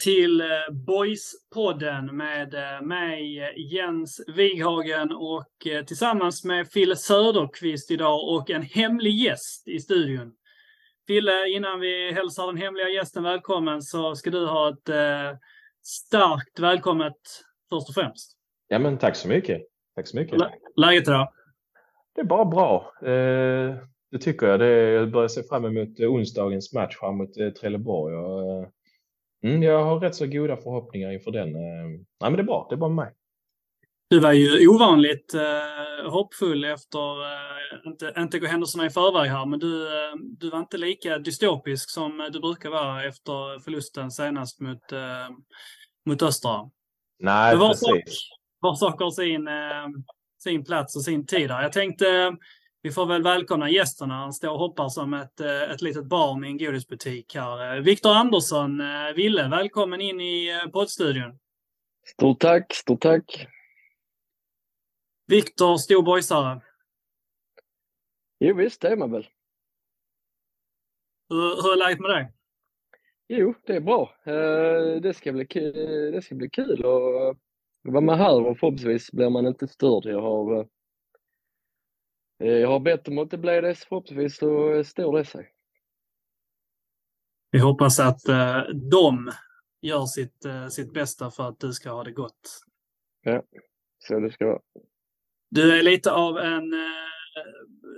till eh, Boys-podden med eh, mig Jens Wighagen och eh, tillsammans med Fille Söderqvist idag och en hemlig gäst i studion. Fille, innan vi hälsar den hemliga gästen välkommen så ska du ha ett starkt välkommet först och främst. Ja, men tack så mycket. Tack så mycket. Lä- Läget idag? Det är bara bra. Eh, det tycker jag. Det, jag börjar se fram emot onsdagens match här mot Trelleborg. Mm, jag har rätt så goda förhoppningar inför den. Eh, nej, men det är bra. Det är med mig. Du var ju ovanligt eh, hoppfull efter, eh, inte, inte gå händelserna i förväg här, men du, eh, du var inte lika dystopisk som du brukar vara efter förlusten senast mot, eh, mot Östra. Nej, var precis. sak, var sak har sin, eh, sin plats och sin tid där. Jag tänkte vi får väl välkomna gästerna. Han står och hoppar som ett, eh, ett litet barn i en godisbutik här. Eh, Viktor Andersson, eh, Ville, välkommen in i poddstudion. Stort tack, stort tack. Viktor, stor boysare. Jo visst, det är man väl. Hur, hur är läget med dig? Jo, det är bra. Det ska bli, det ska bli kul att vara med här och förhoppningsvis blir man inte störd. Jag har, jag har bett om att det blir det, så förhoppningsvis så står det sig. Vi hoppas att eh, de gör sitt, eh, sitt bästa för att du ska ha det gott. Så det ska vara. Du är lite av en... Eh,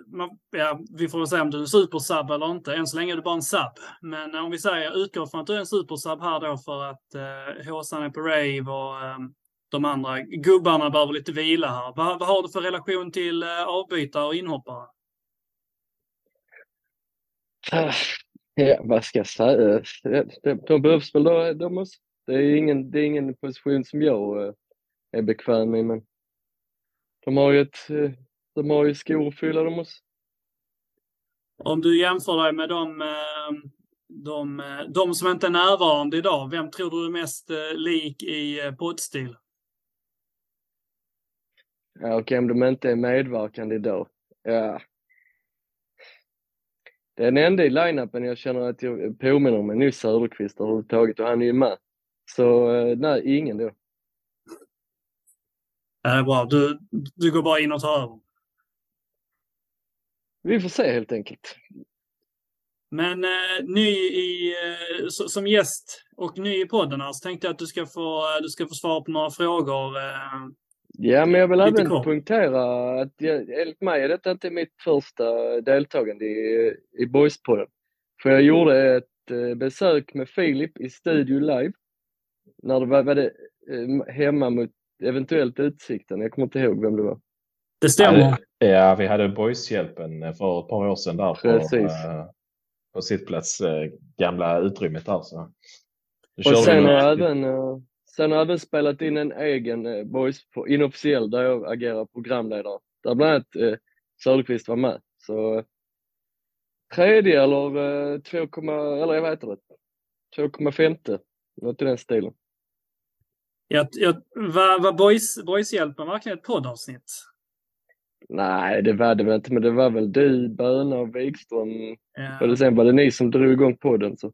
man, ja, vi får väl säga om du är en supersub eller inte. Än så länge är du bara en sub. Men om vi säger, utgår från att du är en supersub här då för att eh, Håsan är på rave och eh, de andra gubbarna behöver lite vila här. Vad, vad har du för relation till eh, avbytare och inhoppare? Ah, Ja, vad ska jag säga? De, de behövs väl då, de måste. Det är ingen, det är ingen position som jag eh, är bekväm i, men de har ju ett, eh, de har ju skor att fylla, de måste. Om du jämför dig med de, de, de som inte är närvarande idag, vem tror du är mest lik i poddstil? Okej, om de inte är medverkande idag. Ja. Det är den enda i line-upen jag känner att jag påminner om är nu Söderqvist överhuvudtaget och han är ju med. Så eh, nej, ingen då. Det är bra. Du, du går bara in och tar över. Vi får se helt enkelt. Men eh, ny i, eh, so- som gäst och ny i podden här, så tänkte jag att du ska få, eh, du ska få svara på några frågor. Eh, Ja, men jag vill även kort. poängtera att jag, enligt mig är detta inte mitt första deltagande i, i Boyspodden. För jag gjorde ett eh, besök med Filip i Studio Live. När det var, var det eh, hemma mot eventuellt Utsikten. Jag kommer inte ihåg vem det var. det stämmer. Ja, vi hade Boyshjälpen för ett par år sedan där på, Precis. eh, på sittplats, gamla utrymmet där. Så. Och sen har några- jag även, sen har jag även spelat in en egen eh, Boys på, inofficiell där jag agerar programledare. Där bland annat eh, Söderqvist var med. Så eh, tredje eller eh, 2, eller jag vet inte. 2,5. Något i den stilen. Jag, jag, var var boys, Boyshjälpen verkligen ett poddavsnitt? Nej, det var det väl inte, men det var väl du, Böna och Wikström. Ja. Och sen var det ni som drog igång podden. Så.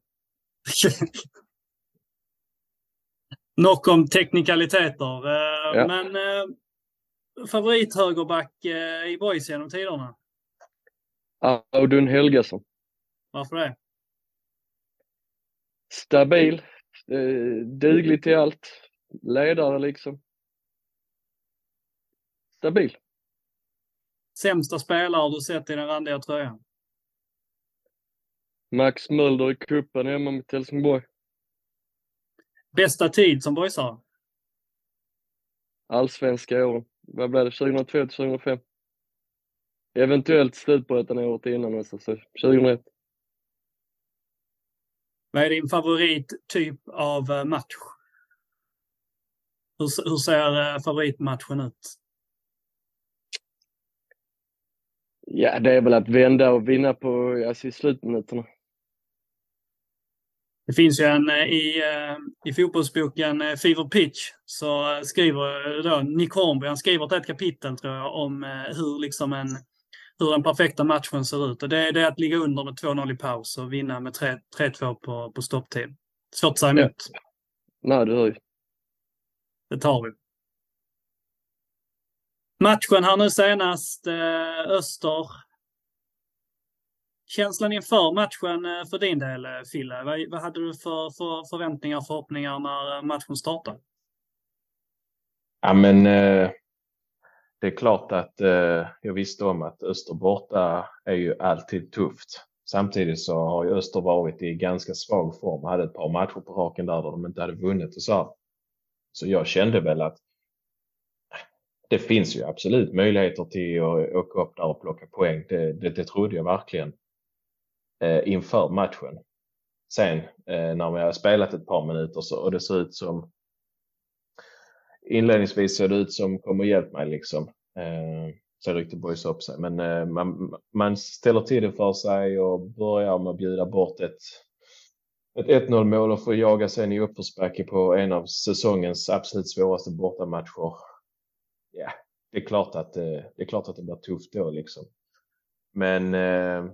Nog om teknikaliteter. Eh, Ja. Men eh, favorithögerback eh, i Boys genom tiderna? Audun Helgesson. Varför det? Stabil, duglig till allt. Ledare liksom. Stabil. Sämsta spelare du sett i den randiga tröjan? Max Mölder i cupen hemma mot Helsingborg. Bästa tid som boysare? Allsvenska åren. Vad blev det? 2002 till 2005. Eventuellt Slutbrettan året innan också, så 2001. Vad är din favorittyp av eh, match? Hur, hur ser eh, favoritmatchen ut? Ja, det är väl att vända och vinna på, alltså i slutminuterna. Det finns ju en i, i fotbollsboken Fever Pitch så skriver då Nick Hornby, han skriver ett kapitel tror jag om hur liksom en hur den perfekta matchen ser ut. Och det, det är att ligga under med 2-0 i paus och vinna med 3-2 på, på stopptid. Svårt att säga emot. Ja. Nej, det hör ju. Det tar vi. Matchen här nu senast, eh, Öster. Känslan inför matchen eh, för din del, eh, Fille? Vad, vad hade du för, för förväntningar och förhoppningar när eh, matchen startade? Ja, men eh, det är klart att eh, jag visste om att Öster borta är ju alltid tufft. Samtidigt så har ju Öster varit i ganska svag form. Hade ett par matcher på raken där, där de inte hade vunnit och så. Så jag kände väl att det finns ju absolut möjligheter till att åka upp där och plocka poäng. Det, det, det trodde jag verkligen eh, inför matchen. Sen eh, när vi har spelat ett par minuter så, och det ser ut som inledningsvis såg det ut som kom och hjälp mig liksom. Eh, så ryckte Boys upp sig. Men eh, man, man ställer till det för sig och börjar med att bjuda bort ett, ett 1-0 mål och får jaga sen i uppförsbacke på en av säsongens absolut svåraste bortamatcher. Ja, det är klart att, eh, det är klart att det blir tufft då liksom. Men eh,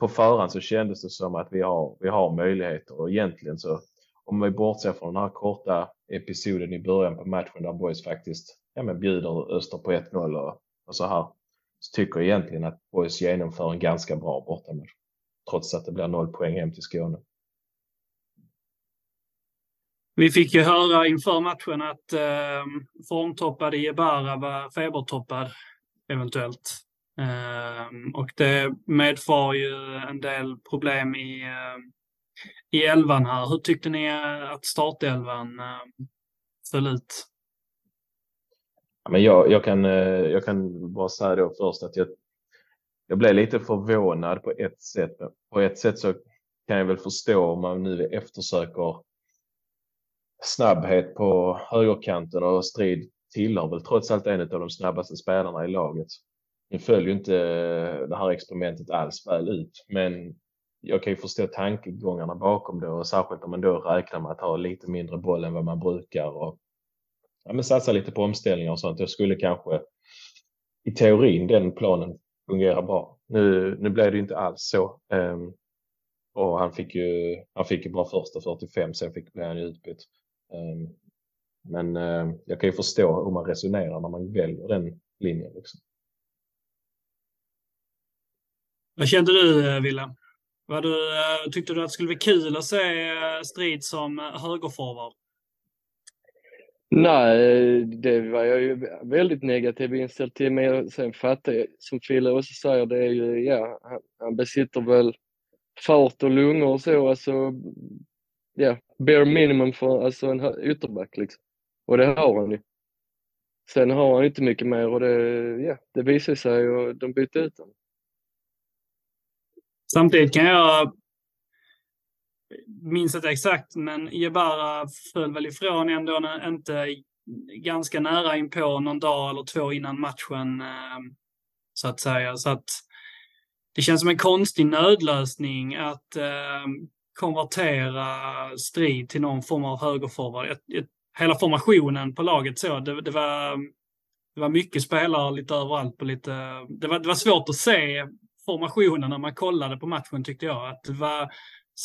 på förhand så kändes det som att vi har, vi har möjligheter och egentligen så om vi bortser från den här korta episoden i början på matchen där Boys faktiskt ja, men bjuder Öster på 1-0 och, och, så här. Så tycker jag egentligen att Boys genomför en ganska bra bortamatch. Trots att det blir noll poäng hem till Skåne. Vi fick ju höra inför matchen att eh, formtoppade Jebara var febertoppad eventuellt. Ehm, och det medför ju en del problem i eh, i elvan här. Hur tyckte ni att startelvan eh, föll ut? men jag, jag, kan, eh, jag kan bara säga då först att jag, jag blev lite förvånad på ett sätt. På ett sätt så kan jag väl förstå om man nu eftersöker snabbhet på högerkanten och Strid tillhör väl trots allt en av de snabbaste spelarna i laget. Nu följer inte eh, det här experimentet alls väl ut, men jag kan ju förstå tankegångarna bakom det och särskilt om man då räknar med att ha lite mindre boll än vad man brukar och ja, men satsa lite på omställningar och sånt. Jag skulle kanske i teorin den planen fungera bra. Nu, nu blev det inte alls så. Um, och han fick ju, han fick ju bara första 45, sen fick han han utbytt. Um, men uh, jag kan ju förstå hur man resonerar när man väljer den linjen. Liksom. Vad kände du, eh, Wille? Vad du, eh, tyckte du att det skulle bli kul att se eh, Strid som högerforward? Nej, det var jag ju väldigt negativ inställd till. Men sen fattar jag, som Fille också säger, det är ju, ja, han besitter väl fart och lungor och så, alltså, ja, bare minimum för alltså en ytterback liksom. Och det har han ju. Sen har han inte mycket mer och det, ja, det visar sig och de bytte ut honom. Samtidigt kan jag minns inte exakt, men Jebara föll väl ifrån ändå inte ganska nära in på någon dag eller två innan matchen, ehm, så att säga. Så att det känns som en konstig nödlösning att ehm, konvertera strid till någon form av högerforward. Hela formationen på laget så, det, det, var, det var mycket spelare lite överallt på lite, det var, det var svårt att se formationen när man kollade på matchen tyckte jag. Att det var,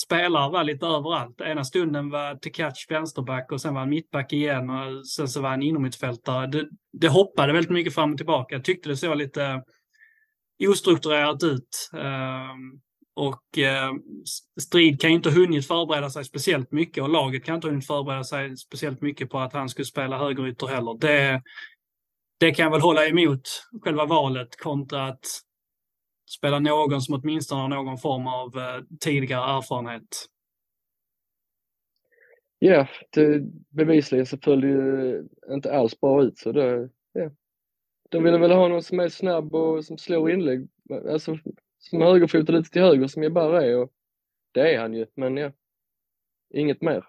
spelare var lite överallt. Ena stunden var Tekac vänsterback och sen var han mittback igen och sen så var han inomhutfältare. Det, det hoppade väldigt mycket fram och tillbaka. Jag tyckte det såg lite ostrukturerat ut. Ehm, och eh, Strid kan inte ha hunnit förbereda sig speciellt mycket och laget kan inte ha hunnit förbereda sig speciellt mycket på att han skulle spela högerytter heller. Det, det kan jag väl hålla emot själva valet kontra att spela någon som åtminstone har någon form av eh, tidigare erfarenhet. Ja, det, bevisligen så föll det ju inte alls bra ut så det, yeah. De ville väl ha någon som är snabb och som slår inlägg, alltså som högerfotad lite till höger som jag bara är och det är han ju, men ja, inget mer.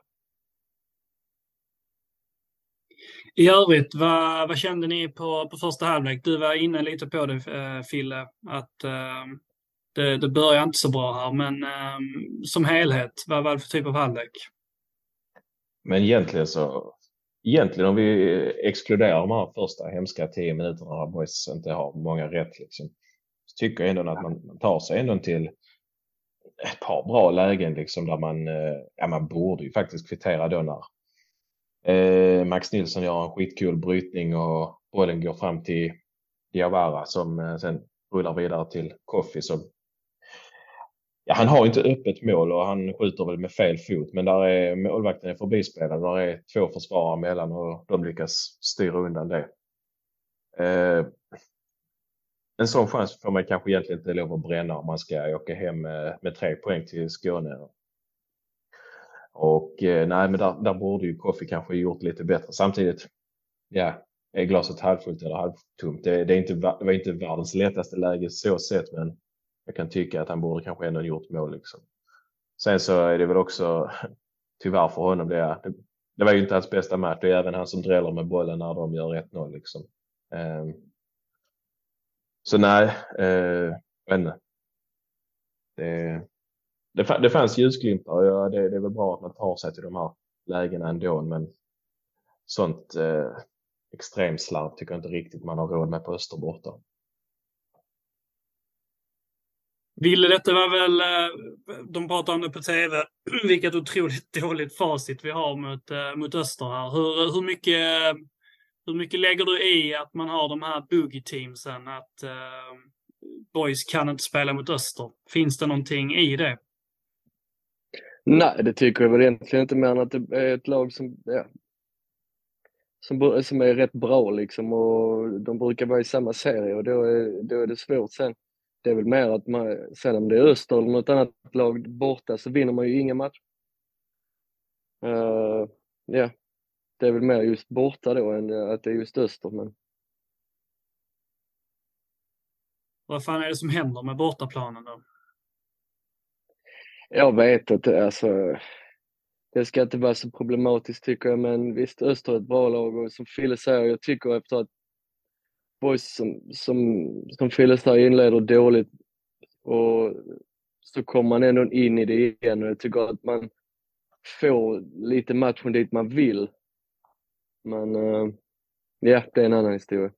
I övrigt, vad, vad kände ni på, på första halvlek? Du var inne lite på det, eh, Fille, att ehm, det, det börjar inte så bra här, men eh, som helhet, vad var det för typ av halvlek? Men egentligen så, egentligen om vi exkluderar de här första hemska tio minuterna där boys inte har många rätt liksom, så tycker jag ändå att man, man tar sig ändå till ett par bra lägen liksom där man, eh, ja man borde ju faktiskt kvittera då när eh, Max Nilsson gör en skitkul brytning och bollen går fram till Diawara som eh, sen rullar vidare till Koffi som Ja, han har inte öppet mål och han skjuter väl med fel fot, men där är målvakten är förbispelad. Där är två försvarare mellan och de lyckas styra undan det. Eh, en sån chans får man kanske egentligen inte lov att bränna om man ska åka hem med, med tre poäng till Skåne. Och eh, nej, men där, där borde ju Koffi kanske gjort lite bättre. Samtidigt, ja, är glaset halvfullt eller halvtomt? Det, det, är inte, det var inte världens lättaste läge så sett, men jag kan tycka att han borde kanske ändå gjort mål. Liksom. Sen så är det väl också, tyvärr för honom, det, det, det var ju inte hans bästa match. Det är även han som dräller med bollen när de gör 1-0. Liksom. Um, så nej, eh, uh, inte. Det, det, det fanns ljusglimtar och ja, det, det är väl bra att man tar sig till de här lägena ändå, men sånt eh, extremslarv tycker jag inte riktigt man har råd med på Österborta. Ville, detta var väl, eh, de pratar om det på TV, vilket otroligt dåligt facit vi har mot, eh, mot Öster här. Hur, hur, mycket, hur mycket lägger du i att man har de här boogie-teamsen, att eh, boys kan inte spela mot Öster? Finns det någonting i det? Nej, det tycker jag väl egentligen inte mer än att det är ett lag som, ja, som, som är rätt bra liksom och de brukar vara i samma serie och då är, då är det svårt sen. Det är väl mer att man, sen om det är Öster eller något annat lag borta så vinner man ju inga matcher. Uh, ja, det är väl mer just borta då än att det är just Öster. Men... Vad fan är det som händer med bortaplanen då? Jag vet inte, alltså. Det ska inte vara så problematiskt tycker jag, men visst Öster är ett bra lag och som Fille säger, jag tycker efter att boys som, som, som Fille säger inleder dåligt och så kommer man ändå in i det igen och jag tycker att man får lite matchen dit man vill. Men uh, ja, det är en annan historia.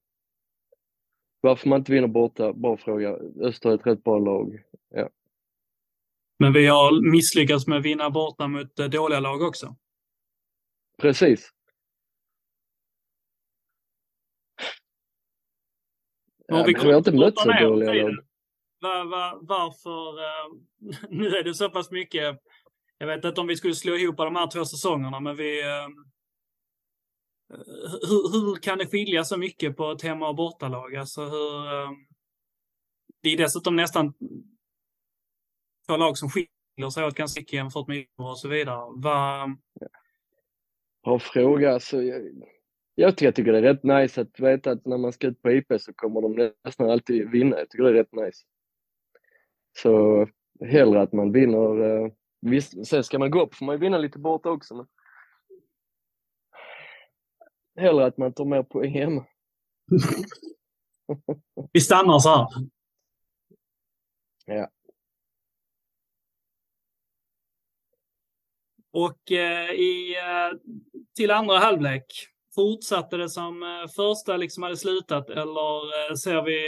Varför man inte vinner borta, bra fråga. Öster är ett rätt bra lag. Ja. Men vi har misslyckats med att vinna borta mot eh, dåliga lag också. Precis. Ja, vi har inte mött så dåliga lag. Var, var, varför? Uh, nu är det så pass mycket. Jag vet inte om vi skulle slå ihop de här två säsongerna, men vi... Uh, hur, hur, kan det skilja så mycket på ett hemma och bortalag? Alltså hur... Det är dessutom nästan två lag som skiljer sig åt ganska mycket jämfört med och så vidare. Vad... Bra fråga. Alltså, jag, jag, tycker, jag tycker det är rätt nice att veta att när man ska ut på IP så kommer de nästan alltid vinna. Jag tycker det är rätt nice. Så hellre att man vinner. Eh, visst, sen ska man gå upp får man ju vinna lite borta också. Men... Hellre att man tar mer poäng hemma. Vi stannar så här. Ja. Och eh, i, eh, till andra halvlek, fortsatte det som eh, första liksom hade slutat eller eh, ser vi,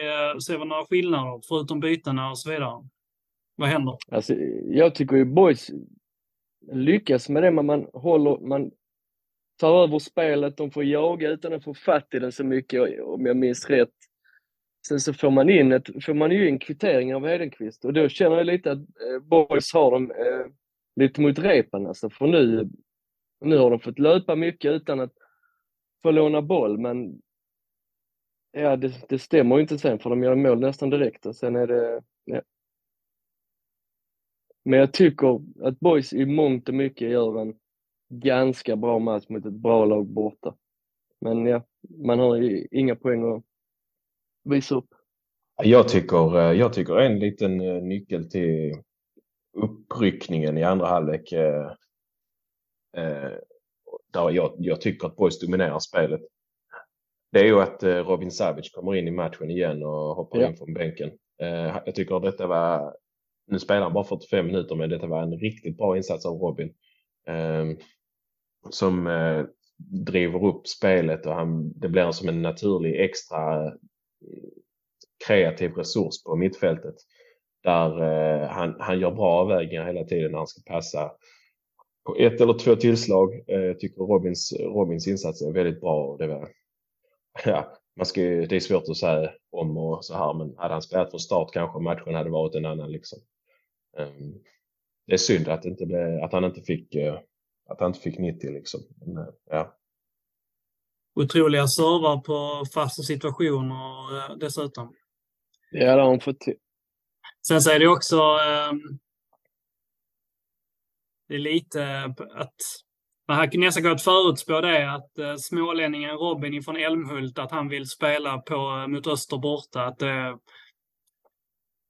ser vi några skillnader förutom bytena och så vidare? Vad händer? Alltså, jag tycker ju boys lyckas med det, men man håller, man tar över spelet, de får jaga utan att få fatt i den så mycket om jag minns rätt. Sen så får man in ett, får man ju in kvittering av Hedenqvist och då känner jag lite att eh, boys har dem eh, lite mot repen alltså. För nu, nu har de fått löpa mycket utan att få låna boll, men ja, det, det stämmer ju inte sen för de gör mål nästan direkt och sen är det, ja. Men jag tycker att Boys i mångt och mycket gör en ganska bra match mot ett bra lag borta. Men ja, man har ju inga poäng att visa upp. Jag tycker, eh, jag tycker en liten eh, nyckel till uppryckningen i andra halvlek. Eh, eh, där jag, jag, tycker att Boys dominerar spelet. Det är ju att eh, Robin Savage kommer in i matchen igen och hoppar ja. in från bänken. Eh, jag tycker att detta var, nu spelar han bara 45 minuter, men detta var en riktigt bra insats av Robin. Eh, som driver upp spelet och han, det blir som en naturlig extra kreativ resurs på mittfältet. Där eh, han, han gör bra avvägningar hela tiden när han ska passa. På ett eller två tillslag eh, tycker Robins, Robins insats är väldigt bra. Och det, var, ja, man ska, det är svårt att säga om och så här, men hade han spelat från start kanske matchen hade varit en annan. Liksom. Um, det är synd att, inte blev, att han inte fick uh, att han inte fick 90 liksom. Men, uh, ja. Otroliga servar på fasta situationer uh, dessutom. Ja, det har han fått till. Sen så är det också ehm, det är lite att man kan nästan gått förutspå det att eh, smålänningen Robin ifrån Älmhult, att han vill spela på, eh, mot Öster borta. Att, uh,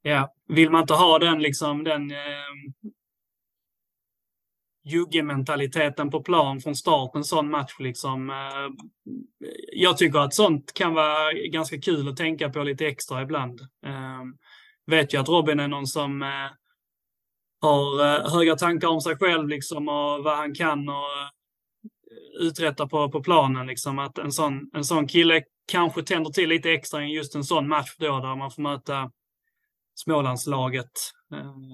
ja, vill man inte ha den liksom den ehm, juggementaliteten på plan från start, en sån match liksom. Jag tycker att sånt kan vara ganska kul att tänka på lite extra ibland. Ehm vet ju att Robin är någon som eh, har eh, höga tankar om sig själv liksom och vad han kan och eh, uträtta på, på planen. Liksom. Att en sån, en sån kille kanske tänder till lite extra i just en sån match då, där man får möta Smålandslaget,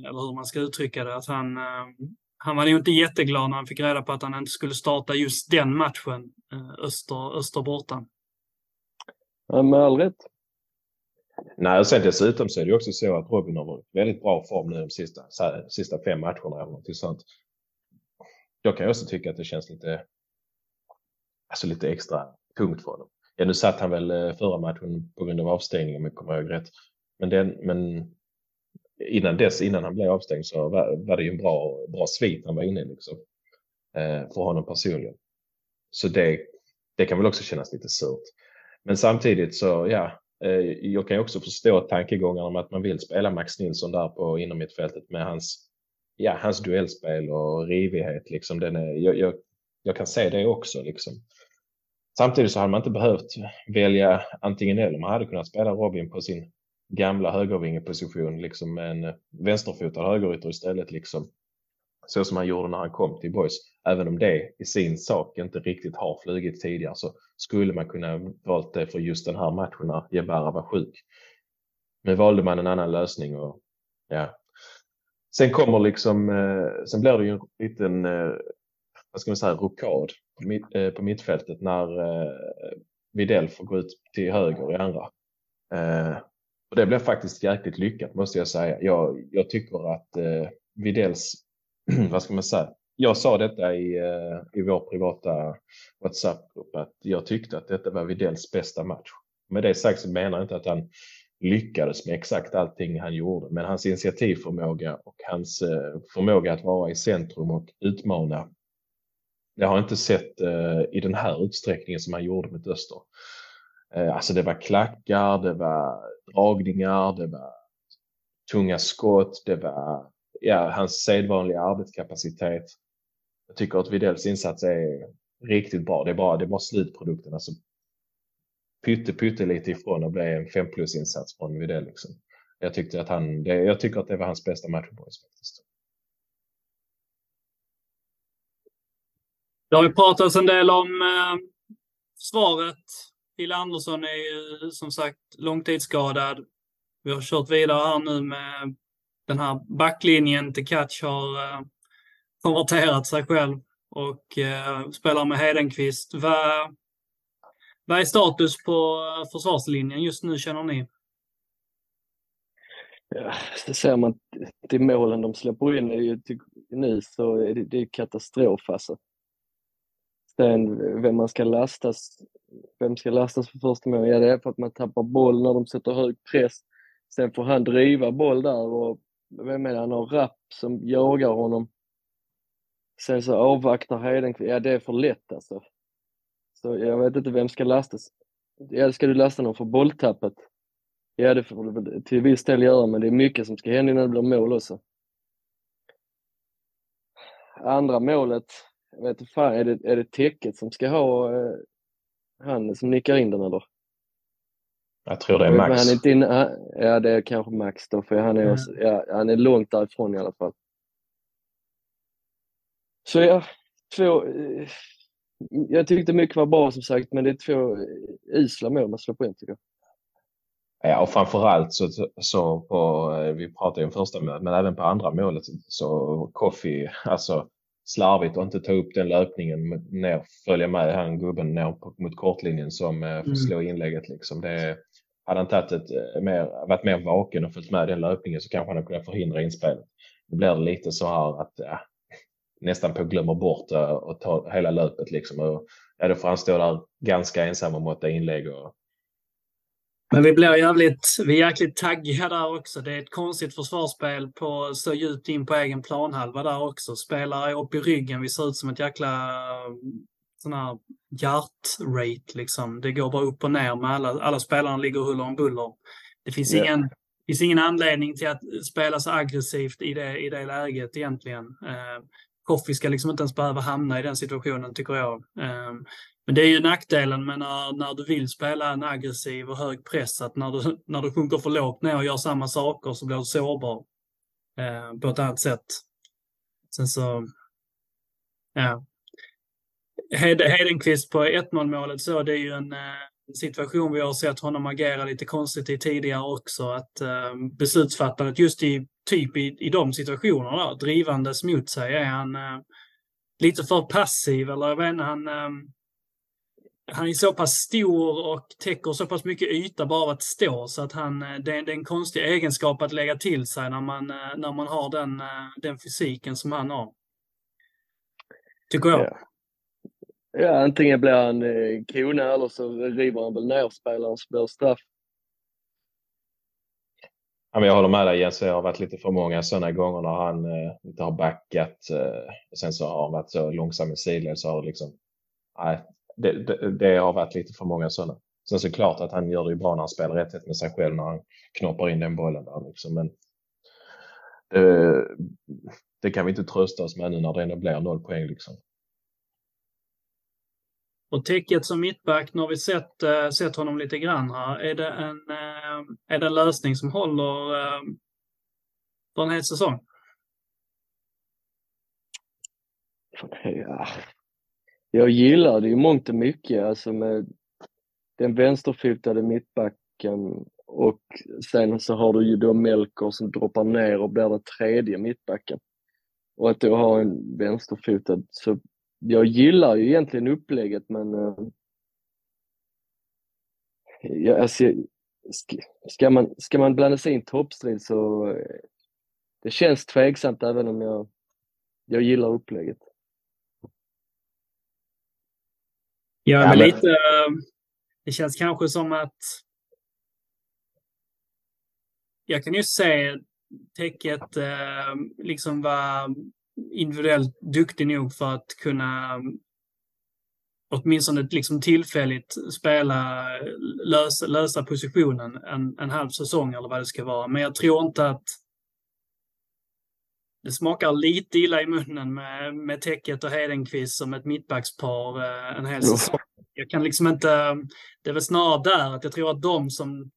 eller hur man ska uttrycka det. Att han, han var nog inte jätteglad när han fick reda på att han inte skulle starta just den matchen, Öster, Öster borta. Ja, med all rätt. Nej, och sen dessutom så är det också så att Robin har varit väldigt bra form nu de sista, sista fem matcherna eller något sånt. Jag kan också tycka att det känns lite, alltså lite extra tungt för honom. Ja, nu satt han väl eh, förra matchen på grund av avstängning om jag kommer ihåg rätt. Men, den, men innan dess, innan han blev avstängd så var, var det ju en bra, bra svit han var inne i liksom. Eh, för honom personligen. Så det, det kan väl också kännas lite surt. Men samtidigt så, ja, Eh, jag kan också förstå tankegångarna om att man vill spela Max Nilsson där på inom mittfältet med hans, ja, hans duellspel och rivighet. Liksom. Den är, jag, jag, jag kan se det också. Liksom. Samtidigt så hade man inte behövt välja antingen eller. Man hade kunnat spela Robin på sin gamla högervingeposition liksom med en vänsterfotad högerytter istället. Liksom så som han gjorde när han kom till Boys. Även om det i sin sak inte riktigt har flugit tidigare så skulle man kunna valt det för just den här matchen när Jebara var sjuk. Men valde man en annan lösning och ja. Sen kommer liksom, eh, sen blir det ju en liten, eh, vad ska man säga, rokad på, mitt, eh, på mittfältet när eh, Videll får gå ut till höger i andra. Eh, och det blev faktiskt jäkligt lyckat måste jag säga. Jag, jag tycker att eh, Videls vad ska man säga? Jag sa detta i, eh, i vår privata WhatsApp-grupp att jag tyckte att detta var Widells bästa match. Med det sagt så menar jag inte att han lyckades med exakt allting han gjorde, men hans initiativförmåga och hans eh, förmåga att vara i centrum och utmana. Jag har inte sett eh, i den här utsträckningen som han gjorde mot Öster. Alltså det var klackar, det var dragningar, det var tunga skott, det var ja, hans sedvanliga arbetskapacitet. Jag tycker att Widells insats är riktigt bra. Det är bara, det är bara slutprodukten. Alltså, pytte, pytte lite ifrån och bli en 5 plus insats från Widell. Liksom. Jag, tyckte att han, det, jag tycker att det var hans bästa match boys, faktiskt. Det har ju pratats en del om eh, svaret. Fille Andersson är ju som sagt långtidsskadad. Vi har kört vidare här nu med den här backlinjen till Catch har eh, konverterat sig själv och eh, spelar med Hedenqvist. Vad, vad är status på eh, försvarslinjen just nu känner ni? Ja, så ser man till målen de släpper in nu så är det, det är katastrof alltså. Sen vem man ska lastas, vem ska lastas för första målet? Ja, det är för att man tappar boll när de sätter hög press. Sen får han driva boll där och vem är det, han har Rapp som jagar honom. Sen så avvaktar Hedenqvist, ja det är för lätt alltså. Så jag vet inte vem ska lastas. Ja, ska du lasta någon för bolltappet? Ja, det får du väl till viss del göra, men det är mycket som ska hända innan det blir mål också. Andra målet, jag vet inte fan, är det, är det täcket som ska ha eh, han som nickar in den eller? Jag tror det är Men max. Han är han- ja, det är kanske Max då, för han är, Mm. också, ja, han är långt därifrån i alla fall. Så ja, två... eh, Jag tyckte mycket var bra som sagt, men det är två eh, usla mål man släpper in tycker jag. Ja, och framförallt så, så på, eh, vi pratade ju om första målet, men även på andra målet så Koffi, alltså slarvigt och inte ta upp den löpningen ner, följa med han gubben ner på, mot kortlinjen som eh, får Mm. slå inlägget liksom. Det, hade han tagit ett, eh, mer, varit mer vaken och följt med den löpningen så kanske han hade kunnat förhindra inspelet. Nu blir det lite så här att ja, nästan på glömmer bort eh, det och ta hela löpet liksom. Och, ja, då får han stå där ganska ensam och måtta inlägg och Men vi blir jävligt, vi är jäkligt taggiga där också. Det är ett konstigt försvarsspel på så djupt in på egen planhalva där också. Spelare upp i ryggen. Vi ser ut som ett jäkla sån här hjärtrate liksom. Det går bara upp och ner med alla, alla spelarna ligger huller om buller. Det finns, Ja. ingen, det finns ingen anledning till att spela så aggressivt i det, i det läget egentligen. Eh, Koffi ska liksom inte ens behöva hamna i den situationen tycker jag. Eh, men det är ju nackdelen med när, när du vill spela en aggressiv och hög press, att när du, när du sjunker för lågt ner och gör samma saker så blir du sårbar eh, på ett annat sätt. Sen så, ja. Hed, Hedenqvist på 1-0 målet så, det är ju eh, en situation vi har sett honom agera lite konstigt i tidigare också. Att eh, beslutsfattandet just i typ i, i de situationerna, drivandes mot sig, är han eh, lite för passiv eller jag vet inte, han eh, han är så pass stor och täcker så pass mycket yta bara av att stå så att han, eh, det, är, det är en konstig egenskap att lägga till sig när man, eh, när man har den, den fysiken som han har. Tycker jag. Yeah. Ja, antingen blir han eh, kona eller så river han väl ner spelaren så blir straff. Ja, men jag håller med dig Jens, det har varit lite för många sådana gånger när han eh, inte har backat eh, och sen så har han varit så långsam i sidled så har det liksom, nej, det, det, det har varit lite för många sådana. Sen så klart att han gör det ju bra när han spelar rätt med sig själv när han knoppar in den bollen där liksom, men det, det kan vi inte trösta oss med nu när det ändå blir noll poäng liksom. Och täcket som mittback, nu har vi sett, eh, sett honom lite grann här. Är det en, eh, är det en lösning som håller eh, för en hel säsong? Ja. Jag gillar det ju mångt och mycket, alltså med den vänsterfotade mittbacken och sen så har du ju då Melker som droppar ner och blir den tredje mittbacken. Och att då ha en vänsterfotad, så jag gillar ju egentligen upplägget men eh, ja, alltså, ska, man, ska man blanda sig i en toppstrid så eh, det känns tveksamt även om jag, jag gillar upplägget. Ja, Ja, men lite. eh, Det känns kanske som att. Jag kan ju se täcket eh, liksom vara individuellt duktig nog för att kunna åtminstone liksom tillfälligt spela, lösa, lösa positionen en, en halv säsong eller vad det ska vara. Men jag tror inte att det smakar lite illa i munnen med, med Täcket och Hedenqvist som ett mittbackspar eh, en hel säsong. Jag kan liksom inte, det är väl snarare där att jag tror att de som,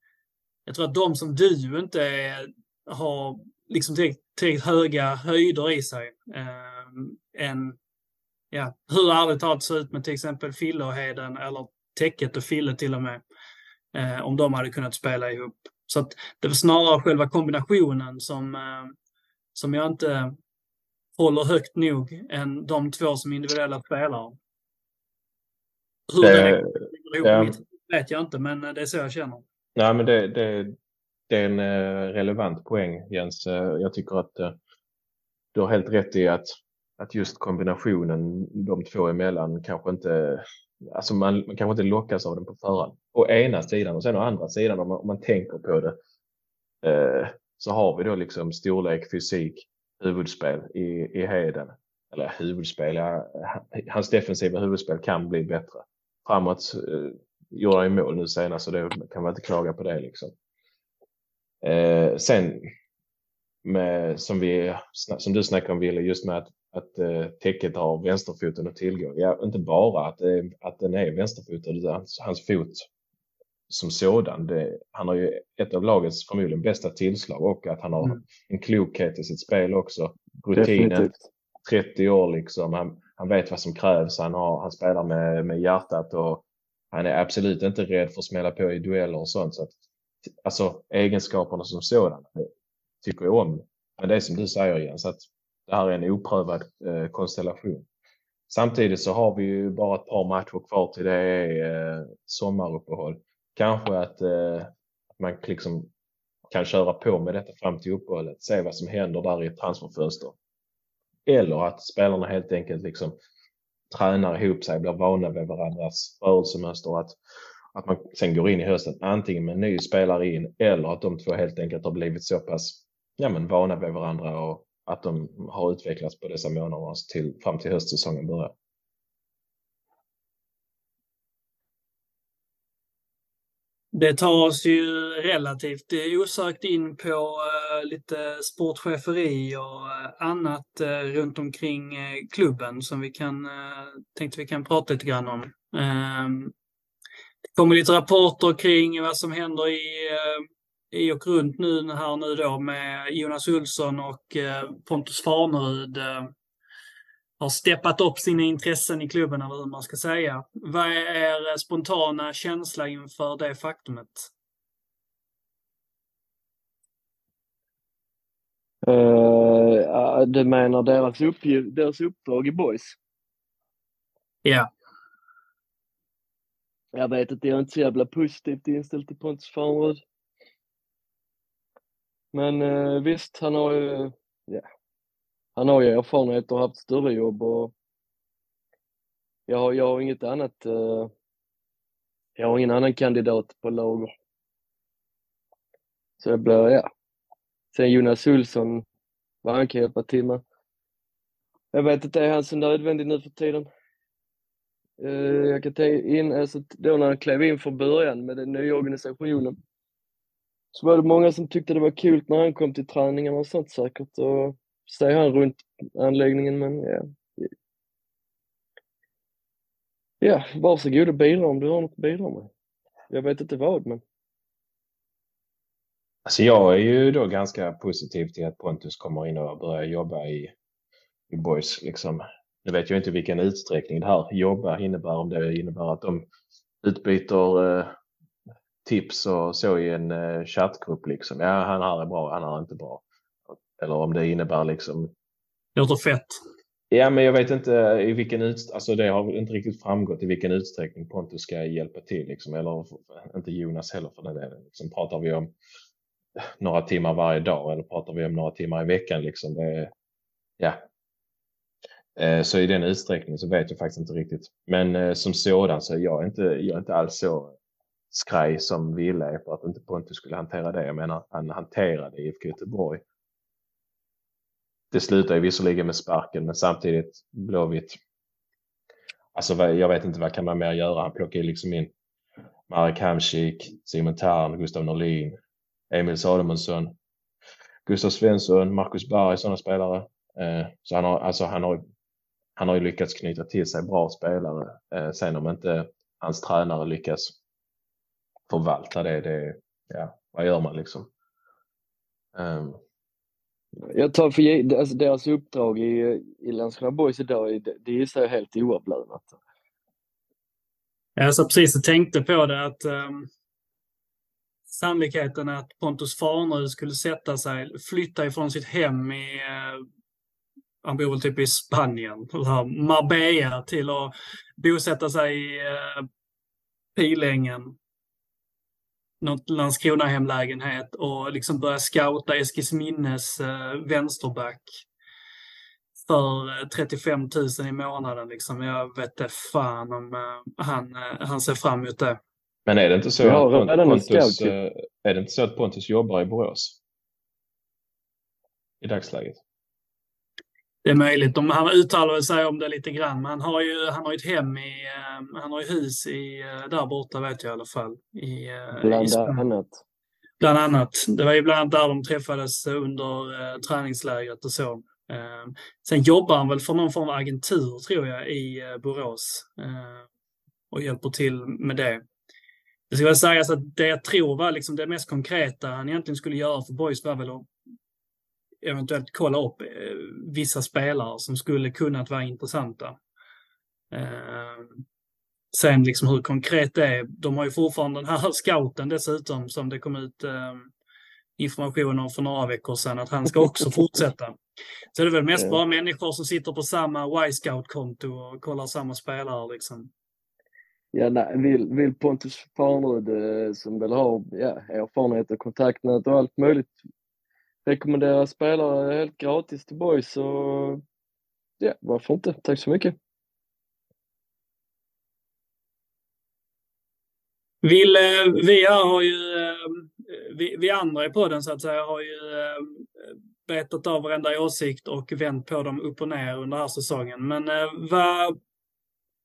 jag tror att de som du inte är, har liksom tillräckligt tillräckligt höga höjder i sig. Eh, än, ja, hur ärligt talat ser ut med till exempel Fille och Heden eller Täcket och Fille till och med. Eh, om de hade kunnat spela ihop. Så att det är väl snarare själva kombinationen som, eh, som jag inte håller högt nog än de två som individuella spelare. Hur Det- det ihop ja. vet jag inte, men det är så jag känner. Nej, men det, det, det är en eh, relevant poäng Jens. Eh, jag tycker att eh, du har helt rätt i att, att just kombinationen de två emellan kanske inte, alltså man, man kanske inte lockas av den på förhand. Å ena sidan och sen å andra sidan om man, om man tänker på det eh, så har vi då liksom storlek, fysik, huvudspel i, i Heden. Eller huvudspel, ja, hans defensiva huvudspel kan bli bättre. Framåt eh, gjorde han ju mål nu senast så det kan man inte klaga på det liksom. Eh, sen med, som, vi, som du snackade om Wille, just med att, att eh, täcket har vänsterfoten att tillgå. Ja, inte bara att, eh, att den är vänsterfotad utan hans, hans fot som sådan. Det, han har ju ett av lagets förmodligen bästa tillslag och att han har mm. en klokhet i sitt spel också. Rutinen, 30 år liksom. Han, han vet vad som krävs. Han, har, han spelar med, med hjärtat och han är absolut inte rädd för att smälla på i dueller och sånt. Så att, alltså egenskaperna som sådana tycker jag om. Men det är som du säger Jens, att det här är en oprövad eh, konstellation. Samtidigt så har vi ju bara ett par matcher kvar till det är eh, sommaruppehåll. Kanske att, eh, att man liksom kan köra på med detta fram till uppehållet, se vad som händer där i ett transferfönster. Eller att spelarna helt enkelt liksom tränar ihop sig, blir vana vid varandras rörelsemönster. Att, att man sen går in i hösten antingen med en ny spelare in eller att de två helt enkelt har blivit så pass ja, men vana vid varandra och att de har utvecklats på dessa månader till, fram till höstsäsongen börjar. Det tar oss ju relativt eh, osökt in på uh, lite sportcheferi och uh, annat uh, runt omkring klubben som vi kan, tänkte vi kan prata lite grann om. Ehm, det kommer lite rapporter kring vad som händer i i och runt nu här nu då med Jonas Olsson och eh, Pontus Farnerud eh, har steppat upp sina intressen i klubben eller hur man ska säga. Vad är er spontana känsla inför det faktumet? Uh, du menar deras, uppgift, deras uppdrag i Boys? Ja. Jag vet inte, jag är inte så jävla positivt inställd till Pontus Farnerud. Men eh, visst, han har ju, ja, han har ju erfarenhet och haft större jobb och jag har, jag har inget annat, eh, jag har ingen annan kandidat på lager. Så det blir, ja. Sen Jonas Olsson, vad han kan hjälpa till med. Jag vet inte, är han så nödvändig nu för tiden? Eh, jag kan ta in, alltså då när han klev in från början med den nya organisationen så var det många som tyckte det var kul när han kom till träningarna och sånt säkert och se han runt anläggningen men ja. Ja, varsågod och bidra om du har något att bidra med. Jag vet inte vad men. Alltså jag är ju då ganska positiv till att Pontus kommer in och börjar jobba i, i Boys. Liksom. Nu vet jag inte vilken utsträckning det här jobba innebär, om det innebär att de utbyter eh, tips och så i en uh, chattgrupp liksom. Ja, han här är bra, han här är inte bra. Eller om det innebär liksom. Låter fett. Ja, men jag vet inte i vilken utsträckning, alltså det har inte riktigt framgått i vilken utsträckning Pontus ska hjälpa till liksom. Eller inte Jonas heller för den delen. Liksom, pratar vi om några timmar varje dag eller pratar vi om några timmar i veckan liksom. Det, ja. Eh, så i den utsträckningen så vet jag faktiskt inte riktigt. Men eh, som sådan så är jag inte, jag är inte alls så skraj som ville för att inte Pontus skulle hantera det. Jag menar, han hanterade IFK Göteborg. Det slutar ju visserligen med sparken, men samtidigt Blåvitt. Alltså, jag vet inte vad kan man mer göra? Han plockar ju liksom in Marek Hamsik, Simon Tarn, Gustav Norlin, Emil Salomonsson, Gustav Svensson, Marcus Berg, sådana spelare. Eh, så han har, alltså, han har, han har ju lyckats knyta till sig bra spelare. Eh, sen om inte hans tränare lyckas förvalta det, det ja, vad gör man liksom? Um. Jag tar för alltså deras uppdrag i, i Landskrona Boys idag, det, det är så helt oavlönat. Jag så precis och tänkte på det att um, sannolikheten att Pontus Farnerud skulle sätta sig, flytta ifrån sitt hem i uh, han bor väl typ i Spanien, Marbella, till att bosätta sig i uh, Pilängen något Landskrona-hemlägenhet och liksom börja scouta Eskilsminnes äh, vänsterback för 35 eh, 000 i månaden. Liksom. Jag vet inte fan om äh, han, äh, han ser fram emot det. Men är det inte så, ja, att, Pontus, är det inte så att Pontus jobbar i Borås? I dagsläget? Det är möjligt. De, han uttalar sig om det lite grann, men han har ju, han har ett hem i, uh, han har ju hus i, uh, där borta vet jag i alla fall. I, uh, bland i annat. Bland annat. Det var ju bland annat där de träffades under uh, träningslägret och så. sen jobbar han väl för någon form av agentur tror jag i Borås och hjälper till med det. Det ska väl sägas att det jag tror var liksom det mest konkreta han egentligen skulle göra för Boys var väl att eventuellt kolla upp eh, vissa spelare som skulle kunnat vara intressanta. Eh, sen liksom hur konkret det är. De har ju fortfarande den här scouten dessutom som det kom ut eh, information om för några veckor sedan att han ska också fortsätta. Så det är väl mest bara människor som sitter på samma Y-scout-konto och kollar samma spelare liksom. Ja, nej, vill, vill Pontus Farnerud eh, som väl har ja, erfarenhet och kontaktnät och allt möjligt rekommendera spelare helt gratis till boys så ja, varför inte? Tack så mycket. Vill, vi har ju, ehm, vi, vi andra i podden så att säga, har ju ehm, betat av varenda åsikt och vänt på dem upp och ner under den här säsongen. Men eh, vad,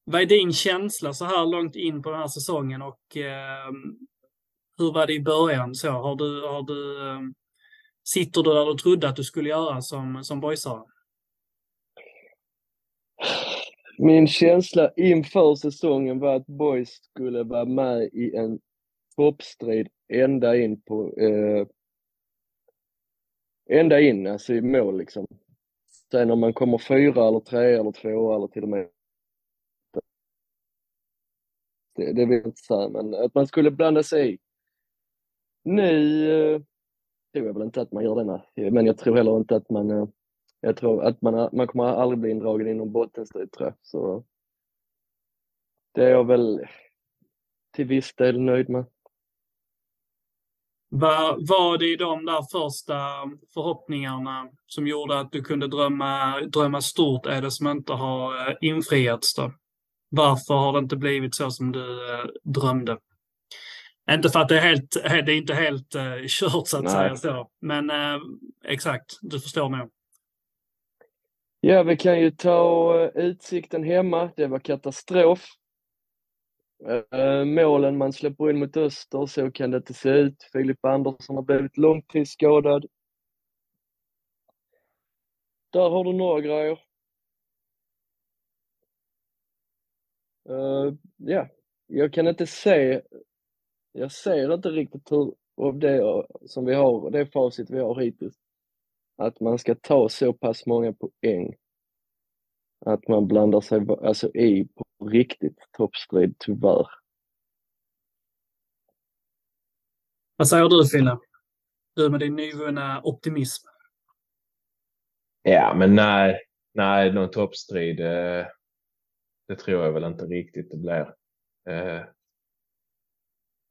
vad är din känsla så här långt in på den här säsongen och ehm, hur var det i början? Så, har du, har du, sitter du där du trodde att du skulle göra som, som boysare? Min känsla inför säsongen var att Boys skulle vara med i en toppstrid ända in på eh, ända in, alltså i mål liksom. Sen om man kommer fyra eller tre eller två eller till och med det, det vill jag inte säga, men att man skulle blanda sig i. Nu eh, tror jag väl inte att man gör denna. men jag tror heller inte att man eh, jag tror att man, man kommer aldrig bli indragen i någon bottenstrid tror jag. Så det är jag väl till viss del nöjd med. Vad var det i de där första förhoppningarna som gjorde att du kunde drömma, drömma stort är det som inte har eh, infriats då? Varför har det inte blivit så som du eh, drömde? Inte för att det är, helt, det är inte helt uh, kört så att Nej. säga så, men uh, exakt, du förstår nog. Ja, vi kan ju ta uh, utsikten hemma. Det var katastrof. Uh, målen man släpper in mot Öster, så kan det inte se ut. Filip Andersson har blivit långtidsskadad. Där har du några grejer. Uh, ja, jag kan inte se, jag ser inte riktigt hur, av det som vi har, det facit vi har hittills, att man ska ta så pass många poäng att man blandar sig alltså, i på riktigt toppstrid, tyvärr. Vad säger du Fille? Du med din nyvunna optimism. Ja, men nej, nej någon toppstrid, eh, det tror jag väl inte riktigt det blir.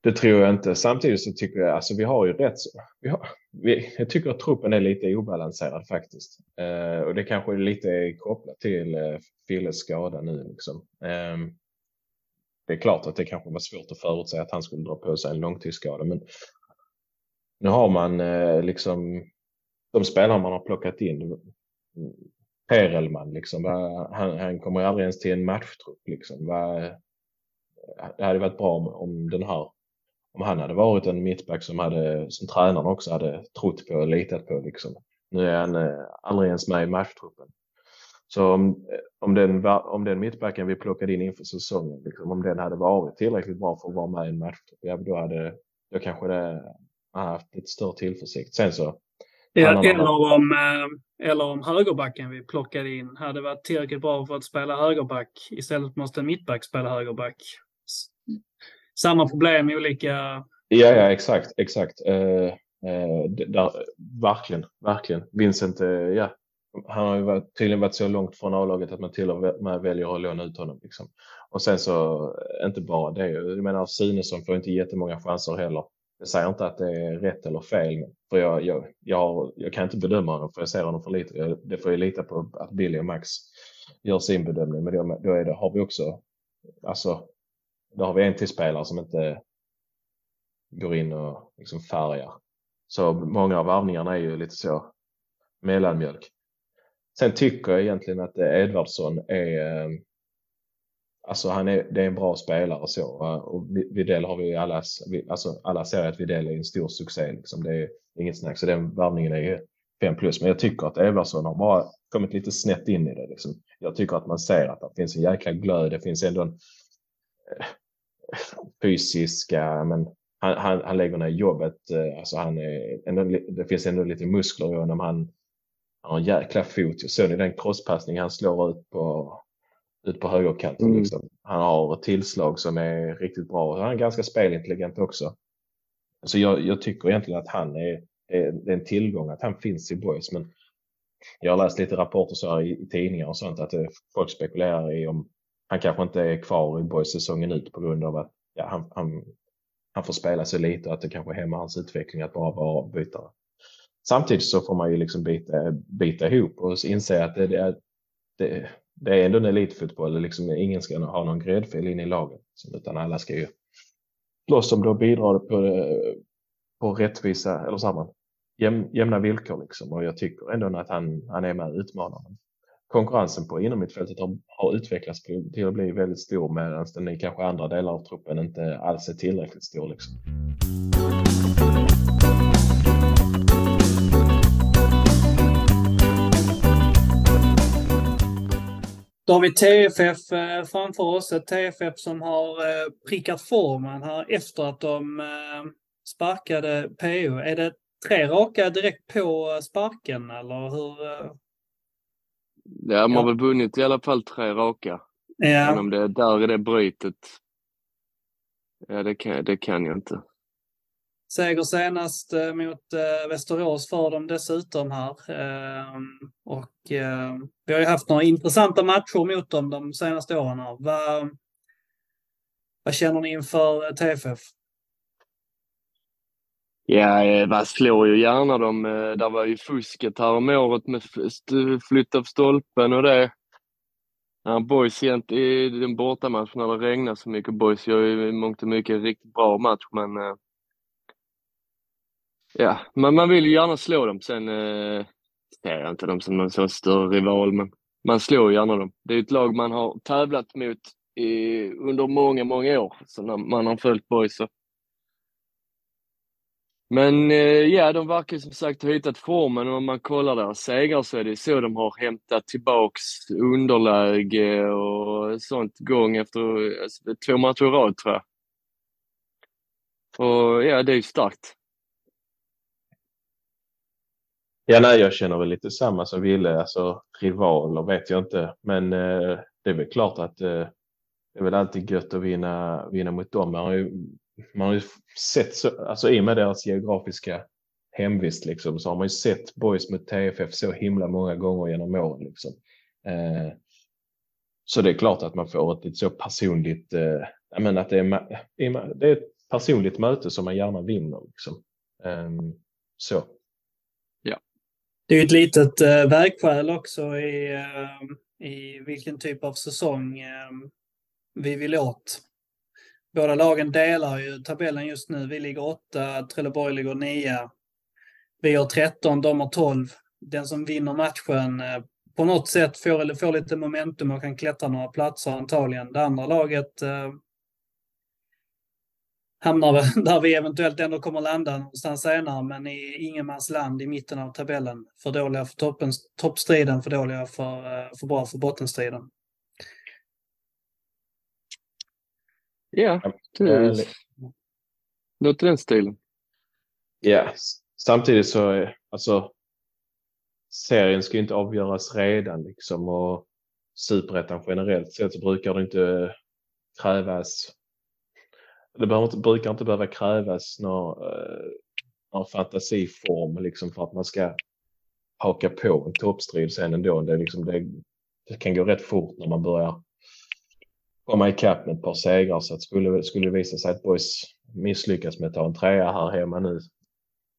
Det tror jag inte. Samtidigt så tycker jag, alltså vi har ju rätt så, vi har, vi, jag tycker att truppen är lite obalanserad faktiskt. Eh, och det kanske är lite kopplat till eh, Filles skada nu liksom. Eh, det är klart att det kanske var svårt att förutsäga att han skulle dra på sig en långtidsskada, men nu har man eh, liksom de spelare man har plockat in. Perelman, liksom, han, han kommer aldrig ens till en matchtrupp. Liksom. Det hade varit bra om, om den här om han hade varit en mittback som, hade, som tränaren också hade trott på och litat på. Liksom. Nu är han eh, aldrig ens med i matchtruppen. Så om, om, den, om den mittbacken vi plockade in inför säsongen, liksom, om den hade varit tillräckligt bra för att vara med i en matchtrupp, ja, då hade då kanske det haft lite större tillförsikt. Sen så Ja, eller, om, eh, eller om högerbacken vi plockade in hade varit tillräckligt bra för att spela högerback. Istället måste en mittback spela högerback samma problem i olika... Ja, ja exakt, exakt. Eh, eh där, verkligen, verkligen. Vincent, eh, ja, han har ju varit, tydligen varit så långt från A-laget att man till och med väljer att låna ut honom. Liksom. Och sen så, eh, inte bara det, jag menar Sunesson får inte jättemånga chanser heller. Jag säger inte att det är rätt eller fel, för jag, jag, jag, jag kan inte bedöma honom för jag ser honom för lite. Jag, det får jag lita på att Billy och Max gör sin bedömning, men då, då är det, har vi också, alltså då har vi en till spelare som inte går in och liksom färgar. Så många av varvningarna är ju lite så mellanmjölk. Sen tycker jag egentligen att Edvardsson är, eh, alltså han är, det är en bra spelare så. Och Widell har vi alla, alltså alla ser att Widell är en stor succé liksom. Det är inget snack. Så den varvningen är ju 5 plus. Men jag tycker att Edvardsson har bara kommit lite snett in i det liksom. Jag tycker att man ser att det finns en jäkla glöd. Det finns ändå en, fysiska, men han, han, han lägger ner jobbet. Eh, alltså han är, ändå, det finns ändå lite muskler i honom. Han, han har en jäkla fot. Såg ni den crosspassning han slår ut på, ut på högerkanten. Mm. Liksom. Han har tillslag som är riktigt bra. Han är ganska spelintelligent också. Så jag, jag tycker egentligen att han är, är, det är en tillgång att han finns i Boys. Men jag har läst lite rapporter så i, i tidningar och sånt att det, folk spekulerar i om han kanske inte är kvar i Boys säsongen ut på grund av att ja, han, han, han får spela så lite och att det kanske hämmar hans utveckling att bara vara avbytare. Samtidigt så får man ju liksom bita, bita ihop och inse att det, det, är, det, det är ändå en elitfotboll. Liksom, ingen ska ha någon gräddfil in i laget utan alla ska ju slåss om då bidrar på, på rättvisa eller samma jäm, jämna villkor liksom. Och jag tycker ändå att han, han är med och utmanar. Konkurrensen på inom mittfältet har, har utvecklats till att bli väldigt stor medan den i kanske andra delar av truppen inte alls är tillräckligt stor. Liksom. Då har vi TFF eh, framför oss, ett TFF som har eh, prickat formen här efter att de eh, sparkade PO. Är det tre raka direkt på sparken eller hur? Ja, man har väl vunnit i alla fall tre raka. Ja. Men om det är där i det brytet, ja det kan, det kan jag inte. Seger senast eh, mot eh, Västerås för dem dessutom här. Ehm, och eh, vi har ju haft några intressanta matcher mot dem de senaste åren. Här. Vad, vad känner ni inför TFF? Ja, eh, man slår ju gärna dem. Eh, där var ju fusket här om året med flytt av stolpen och det. Ja, boys i den bortamatchen när det regnar så mycket. Boys gör ju i mångt och mycket en riktigt bra match, men eh, Ja, men man vill ju gärna slå dem. Sen eh, ser jag inte dem som någon så större rival, men man slår ju gärna dem. Det är ett lag man har tävlat mot i, under många, många år, så när man har följt boys. Så. Men eh, ja, de verkar som sagt ha hittat formen och om man kollar deras segrar så är det så de har hämtat tillbaks underläge och sånt gång efter alltså, två matcher i rad tror jag. Och ja, det är ju starkt. Ja, nej, jag känner väl lite samma som Ville. Alltså rivaler vet jag inte, men eh, det är väl klart att eh, det är väl alltid gött att vinna, vinna mot dem. Man har ju, man har ju sett, så, alltså i och med deras geografiska hemvist liksom, så har man ju sett boys mot TFF så himla många gånger genom åren. Liksom. Eh, så det är klart att man får ett lite så personligt, eh, jag menar att det är, det är ett personligt möte som man gärna vinner. Liksom. Eh, så. Det är ett litet äh, vägskäl också i, äh, i vilken typ av säsong äh, vi vill åt. Båda lagen delar ju tabellen just nu. Vi ligger åtta, Trelleborg ligger nia. Vi har 13, de har 12. Den som vinner matchen eh, på något sätt får, får lite momentum och kan klättra några platser antagligen. Det andra laget eh, hamnar där vi eventuellt ändå kommer landa någonstans senare, men i ingenmansland i mitten av tabellen. För dåliga för toppen, toppstriden, för dåliga för, eh, för bra för bottenstriden. Ja, det något i den stilen. Ja, samtidigt så alltså serien ska inte avgöras redan liksom och superettan generellt sett så brukar det inte krävas det behöver inte, brukar inte behöva krävas någon, någon fantasiform liksom för att man ska haka på en toppstrid sen ändå. Det, liksom, det, det kan gå rätt fort när man börjar komma ikapp med ett par segrar. Så att skulle, skulle det visa sig att Boys misslyckas med att ta en trea här hemma nu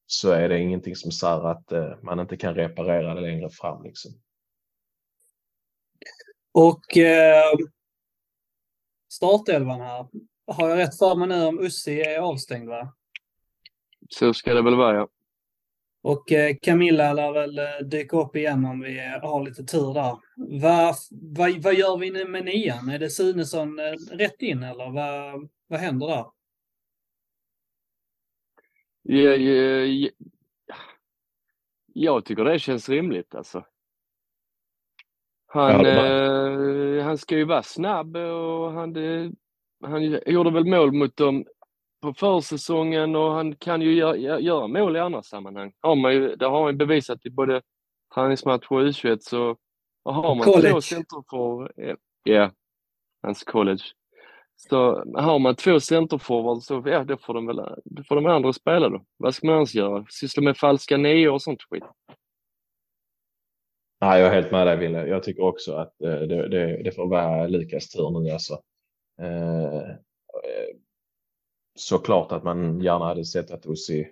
så är det ingenting som säger att eh, man inte kan reparera det längre fram. Liksom. Och eh, startelvan här. Har jag rätt för mig nu om Ussi är avstängd va? Så ska det väl vara ja. Och eh, Camilla lär väl eh, dyka upp igen om vi har lite tur där. Va, va, vad gör vi nu med nian? Är det Sunesson eh, rätt in eller vad, vad händer där? Ja, ja, ja. Jag tycker det känns rimligt alltså. Han, ja, eh, han ska ju vara snabb och han, han gjorde väl mål mot dem på försäsongen och han kan ju göra, göra mål i andra sammanhang. Har man ju, det har han ju bevisat i både träningsmatch och U21 så har man College. två centerfor, ja, hans college. Så har man två centerforwards så ja, då får de väl då får de andra spela då. Vad ska man annars göra? Syssla med falska nior och sånt skit? Nej, jag är helt med dig Wille. Jag tycker också att eh, det, det, det får vara Lukas tur nu alltså. Eh, eh, såklart att man gärna hade sett att Ussi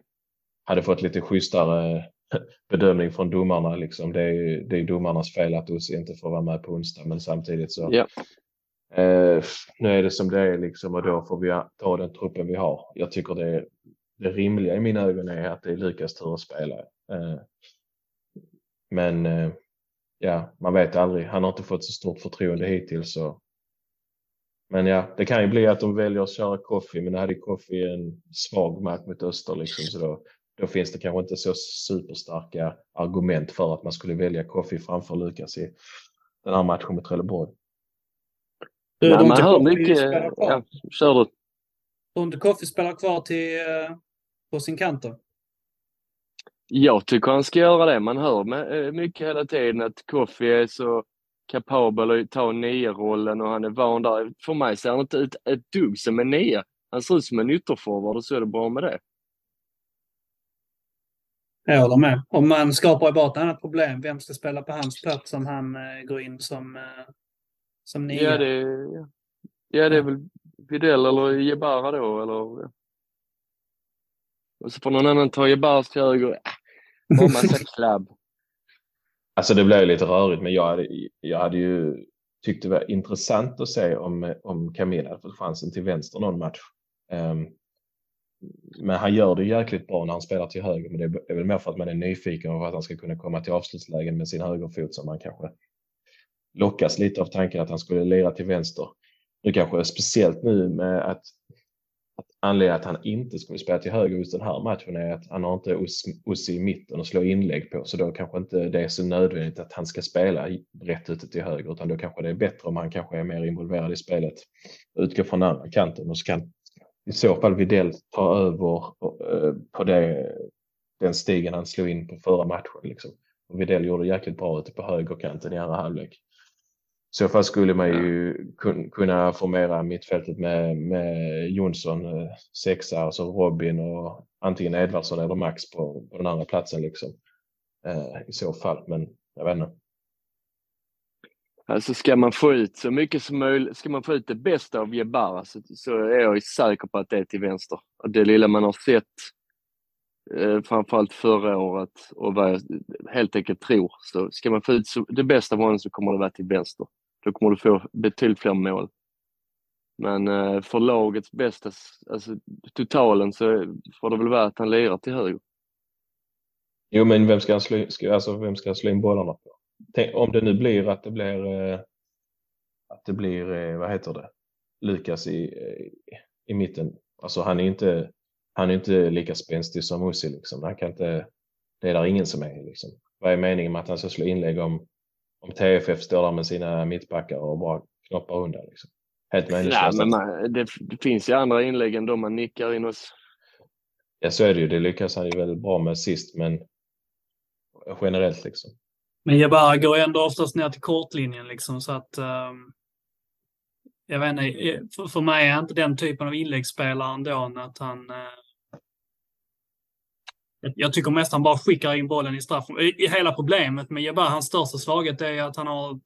hade fått lite schysstare bedömning från domarna. Liksom. Det, är, det är domarnas fel att Ussi inte får vara med på onsdag, men samtidigt så Ja. eh, nu är det som det är liksom och då får vi ta den truppen vi har. Jag tycker det, det rimliga i mina ögon är att det är Lukas tur att spela. Eh, men eh, ja, man vet aldrig. Han har inte fått så stort förtroende hittills. Så. Men ja, det kan ju bli att de väljer att köra Koffi, men det hade Koffi en svag match mot Öster liksom, så då, då finns det kanske inte så superstarka argument för att man skulle välja Koffi framför Lukas i den här matchen mot Trelleborg. Du, Nej, man hör mycket. Ja, kör du. Tror inte Koffi spelar kvar till, eh, på sin kant då? Jag tycker han ska göra det. Man hör med, eh, mycket hela tiden att Koffi är så kapabel att ta nio-rollen och han är van där. För mig ser han inte ut ett dugg som en nia. Han ser ut som en ytterforward och så är det bra med det. Jag håller med. Om man skapar ju bara ett annat problem. Vem ska spela på hans plats om han eh, går in som, eh, som nia? Ja, det, ja, det är väl Widell eller Jebara då, eller... Och så får någon annan ta Jebaras till höger. Äh, massa klabb. Alltså det blev lite rörigt, men jag hade, jag hade ju tyckt det var intressant att se om, om Camilla hade fått chansen till vänster någon match. Um, men han gör det jäkligt bra när han spelar till höger, men det är väl mer för att man är nyfiken och att han ska kunna komma till avslutslägen med sin högerfot som man kanske lockas lite av tanken att han skulle lira till vänster. Nu kanske speciellt nu med att anledningen att han inte skulle spela till höger just den här matchen är att han har inte oss i mitten och slå inlägg på, så då kanske inte det är så nödvändigt att han ska spela rätt ute till höger, utan då kanske det är bättre om han kanske är mer involverad i spelet, utgår från andra kanten och så kan i så fall Widell ta över eh, på det, den stigen han slog in på förra matchen. Liksom. Och Widell gjorde jäkligt bra ute på högerkanten i andra halvlek. I så fall skulle man ju kun, kunna formera mittfältet med, med Jonsson, eh, sexa, alltså Robin och antingen Edvardsson eller Max på, på den andra platsen. Liksom. Eh, I så fall, men jag vet inte. Alltså ska man få ut så mycket som möjligt, ska man få ut det bästa av Jebara så, så är jag säker på att det är till vänster. Och det lilla man har sett, eh, framförallt förra året och vad jag helt enkelt tror, så ska man få ut så, det bästa av honom så kommer det vara till vänster. Då kommer du få betydligt fler mål. Men eh, för lagets bästa, alltså totalen, så får det väl vara att han lirar till höger. Jo, men vem ska han slå, in- ska, alltså, vem ska han slå in bollarna på? Tänk, om det nu blir att det blir, eh, att det blir, eh, vad heter det, Lukas i, eh, i mitten. Alltså han är inte, han är inte lika spänstig som Musi liksom. Han kan inte, det är där ingen som är liksom. Vad är meningen med att han ska slå inlägg om, om TFF står där med sina mittbackar och bara knoppar undan liksom? Helt Nej, meningslöst. men man, det, det finns ju andra inlägg än de man nickar in hos. Ja, så är det ju. Det lyckas han ju väldigt bra med sist, men generellt liksom. Men Jebara går ju ändå oftast ner till kortlinjen liksom så att ehm, jag vet inte, eh, för, för mig är han inte den typen av inläggsspelare ändå att han eh, jag- tycker mest han bara skickar in bollen i straff. I, i hela problemet med Jebara, hans största svaghet är att han har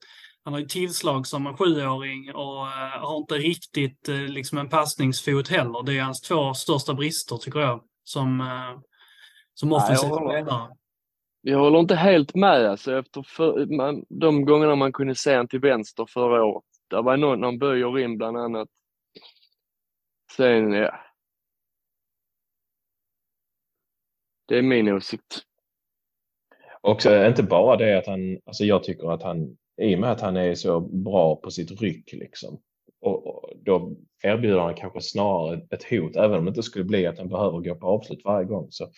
han har ju tillslag som en sjuåring och eh, har inte riktigt eh, liksom en passningsfot heller. Det är hans två största brister tycker jag. Som, eh, som offensiv spelare. Jag håller inte helt med alltså efter för, man, de gångerna man kunde se han till vänster förra året. Det var någon, någon böjer in bland annat. Sen, ja. Det är min åsikt. Och inte bara det att han, alltså jag tycker att han, i och med att han är så bra på sitt ryck liksom, och, och då erbjuder han kanske snarare ett hot, även om det inte skulle bli att han behöver gå på avslut varje gång. Så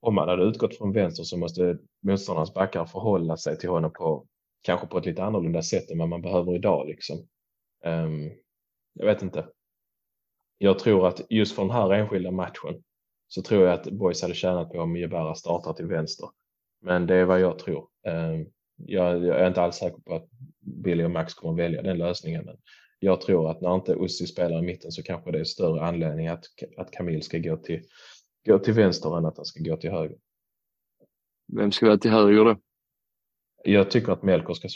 om man hade utgått från vänster så måste motståndarnas backar förhålla sig till honom på kanske på ett lite annorlunda sätt än vad man behöver idag. Liksom. Um, jag vet inte. jag tror att just för den här enskilda matchen så tror jag att Boys hade tjänat på om Jebara startar till vänster. Men det är vad jag tror. Ehm, jag, jag, är inte alls säker på att Billy och Max kommer välja den lösningen. Men jag tror att när inte Ussi spelar i mitten så kanske det är större anledning att, att Camille ska gå till, gå till vänster än att han ska gå till höger. Vem ska vara till höger då? Jag tycker att Melker ska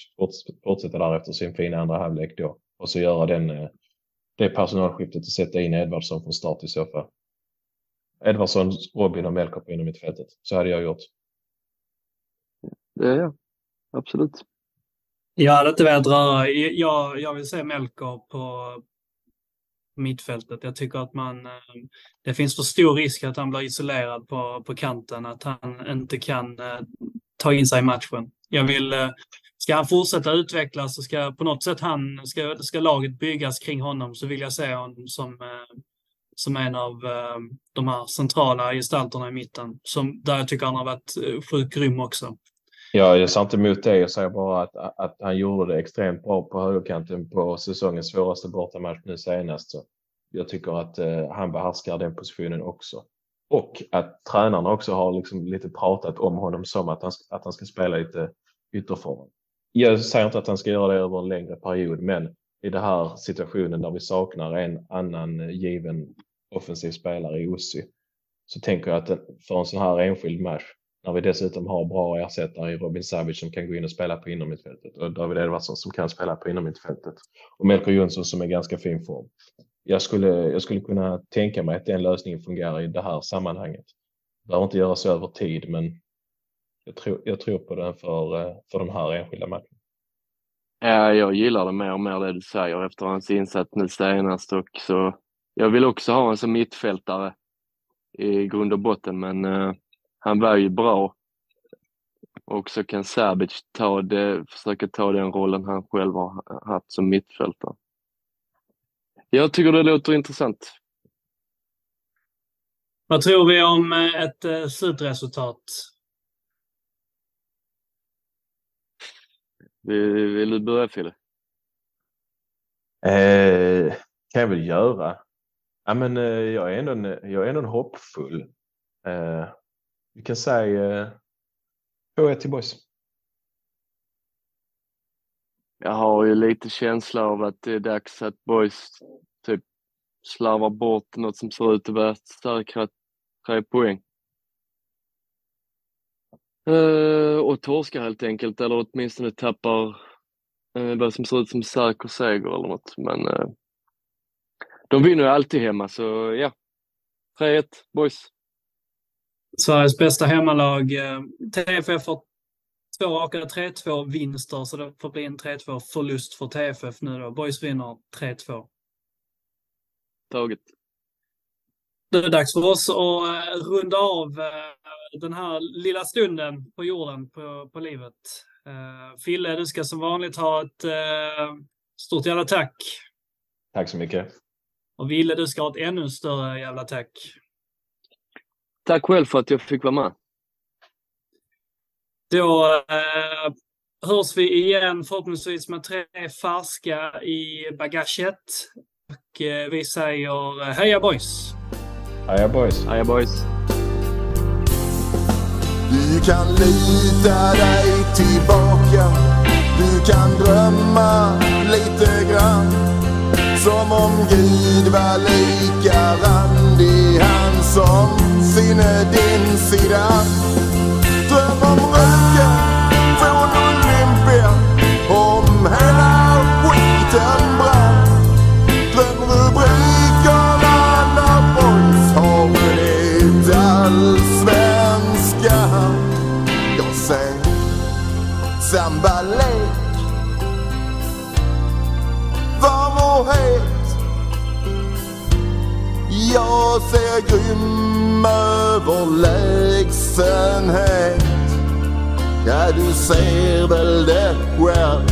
fortsätta där efter sin fina andra halvlek då och så göra den, eh, det personalskiftet och sätta in Edvardsson från start i så fall. Edvardsson, Robin och Melker på inom mittfältet. Så hade jag gjort. Är jag. Absolut. Jag hade inte velat röra. Jag, jag vill se Melker på mittfältet. Jag tycker att man, eh, det finns för stor risk att han blir isolerad på, på kanten, att han inte kan eh, ta in sig i matchen. Jag vill, eh, ska han fortsätta utvecklas så ska på något sätt han, ska, ska laget byggas kring honom så vill jag se honom som, som en av ehm, de här centrala gestalterna i mitten. Som, där jag tycker han har varit eh, sjukt grym också. Ja, jag sa inte emot det. Jag säger bara att, att han gjorde det extremt bra på högerkanten på säsongens svåraste bortamatch nu senast. Så jag tycker att eh, han behärskar den positionen också. Och att tränarna också har liksom lite pratat om honom som att han, att han ska spela lite ytterform. Jag säger inte att han ska göra det över en längre period, men i den här situationen där vi saknar en annan eh, given offensiv spelare i Ossi så tänker jag att för en sån här enskild match när vi dessutom har bra ersättare i Robin Savic som kan gå in och spela på innermittfältet och David Edvardsson som kan spela på innermittfältet och Melker Jonsson som är ganska fin form. Jag skulle, jag skulle kunna tänka mig att den lösningen fungerar i det här sammanhanget. Behöver inte göras över tid, men jag tror, jag tror på den för, för de här enskilda matcherna. Ja, jag gillar det mer och mer det du säger efter hans insats nu senast och så jag vill också ha en som mittfältare i grund och botten, men uh, han var ju bra. Och så kan Sabic ta det, försöka ta den rollen han själv har haft som mittfältare. Jag tycker det låter intressant. Vad tror vi om eh, ett eh, slutresultat? Vill, vill du börja Fille? Eh, kan jag väl göra. Ja, men, eh, jag, är ändå en, jag är ändå en hoppfull. Eh, vi kan säga eh, 2-1 till boys. Jag har ju lite känsla av att det är dags att boys typ slarvar bort något som ser ut att vara säkra tre poäng. Eh, och torskar helt enkelt, eller åtminstone tappar eh, vad som ser ut som säker seger eller något. Men eh, de vinner ju alltid hemma, så ja. 3-1, boys. Sveriges bästa hemmalag. Eh, TFF har två raka 3-2 vinster, så det får bli en 3-2 förlust för TFF nu då. Boys vinner 3-2. Taget. Det är dags för oss att eh, runda av eh, den här lilla stunden på jorden, på, på livet. Fille, du ska som vanligt ha ett stort jävla tack. Tack så mycket. Och Ville, du ska ha ett ännu större jävla tack. Tack själv för att jag fick vara med. Då eh, hörs vi igen förhoppningsvis med tre färska i bagaget. Och eh, vi säger eh, heja boys! Heja boys! Heja boys! Du kan lita dig tillbaka Du kan drömma lite grann som om Gud var lika randig Han som sinne din sida. Dröm om röken från Olympia, om hela skiten brann. Drömrubrikerna när boys har vunnit allsvenskan. Jag säger samba Jag ser grym överlägsenhet. Ja, du ser väl det själv.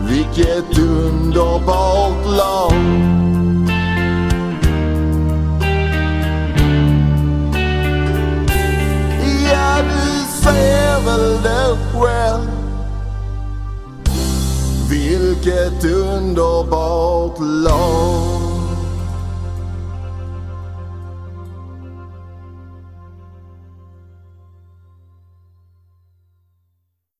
Vilket underbart lag. Ja, du ser väl det själv. Vilket underbart lag